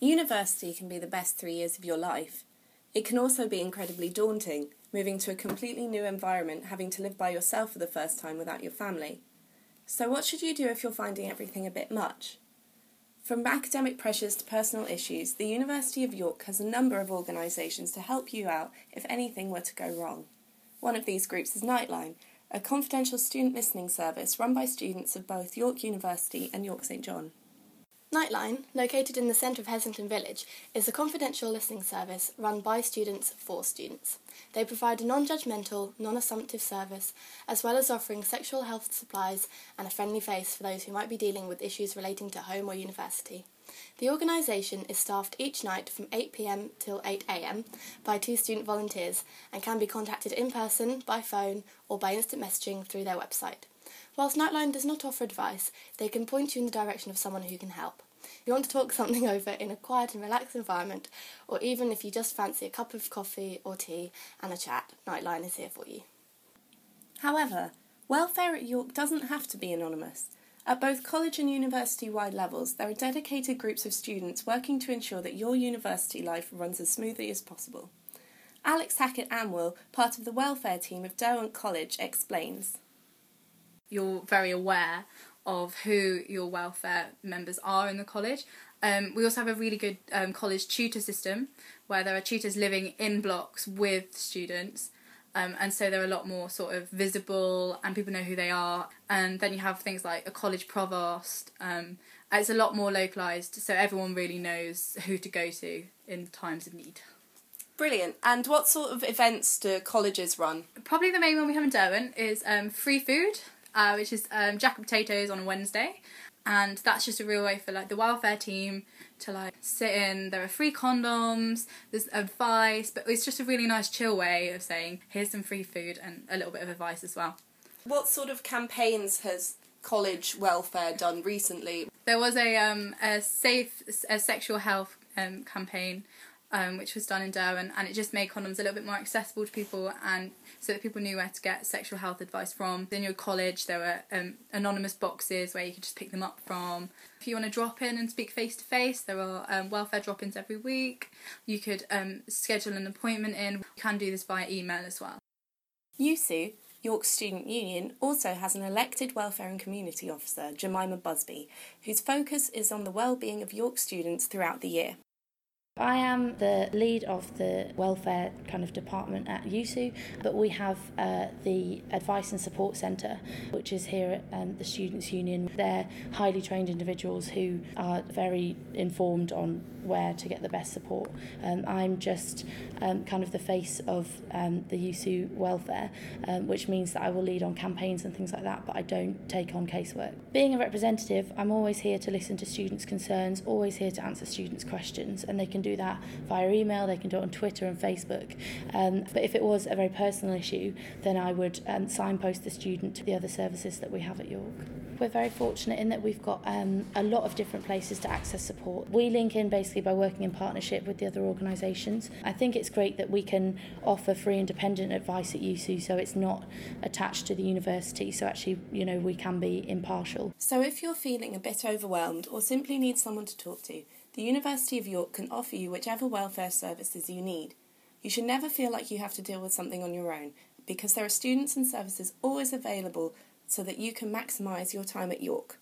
University can be the best three years of your life. It can also be incredibly daunting, moving to a completely new environment, having to live by yourself for the first time without your family. So, what should you do if you're finding everything a bit much? From academic pressures to personal issues, the University of York has a number of organisations to help you out if anything were to go wrong. One of these groups is Nightline, a confidential student listening service run by students of both York University and York St John. Nightline, located in the centre of Heslington Village, is a confidential listening service run by students for students. They provide a non judgmental, non assumptive service, as well as offering sexual health supplies and a friendly face for those who might be dealing with issues relating to home or university. The organisation is staffed each night from 8pm till 8am by two student volunteers and can be contacted in person, by phone, or by instant messaging through their website. Whilst Nightline does not offer advice, they can point you in the direction of someone who can help. If you want to talk something over in a quiet and relaxed environment, or even if you just fancy a cup of coffee or tea and a chat, Nightline is here for you. However, welfare at York doesn't have to be anonymous. At both college and university wide levels, there are dedicated groups of students working to ensure that your university life runs as smoothly as possible. Alex Hackett Amwell, part of the welfare team of Derwent College, explains you're very aware of who your welfare members are in the college. Um, we also have a really good um, college tutor system where there are tutors living in blocks with students. Um, and so they're a lot more sort of visible and people know who they are. And then you have things like a college provost. Um, it's a lot more localised, so everyone really knows who to go to in times of need. Brilliant. And what sort of events do colleges run? Probably the main one we have in Derwent is um, free food uh, which is um, Jack and Potatoes on a Wednesday. And that's just a real way for like the welfare team to like sit in. There are free condoms, there's advice, but it's just a really nice chill way of saying here's some free food and a little bit of advice as well. What sort of campaigns has college welfare done recently? There was a um, a safe a sexual health um, campaign um, which was done in Derwent, and it just made condoms a little bit more accessible to people, and so that people knew where to get sexual health advice from. In your college, there were um, anonymous boxes where you could just pick them up from. If you want to drop in and speak face to face, there are um, welfare drop ins every week. You could um, schedule an appointment in. You can do this via email as well. YUSU, York Student Union also has an elected welfare and community officer, Jemima Busby, whose focus is on the well-being of York students throughout the year. I am the lead of the welfare kind of department at YUSU, but we have uh, the Advice and Support Centre, which is here at um, the Students' Union. They're highly trained individuals who are very informed on where to get the best support. Um, I'm just um, kind of the face of um, the YUSU welfare, um, which means that I will lead on campaigns and things like that, but I don't take on casework. Being a representative, I'm always here to listen to students' concerns, always here to answer students' questions, and they can do that via email, they can do it on Twitter and Facebook. Um, but if it was a very personal issue, then I would um, signpost the student to the other services that we have at York. We're very fortunate in that we've got um, a lot of different places to access support. We link in basically by working in partnership with the other organisations. I think it's great that we can offer free independent advice at YUSU so it's not attached to the university, so actually, you know, we can be impartial. So if you're feeling a bit overwhelmed or simply need someone to talk to, the University of York can offer you whichever welfare services you need. You should never feel like you have to deal with something on your own because there are students and services always available so that you can maximise your time at York.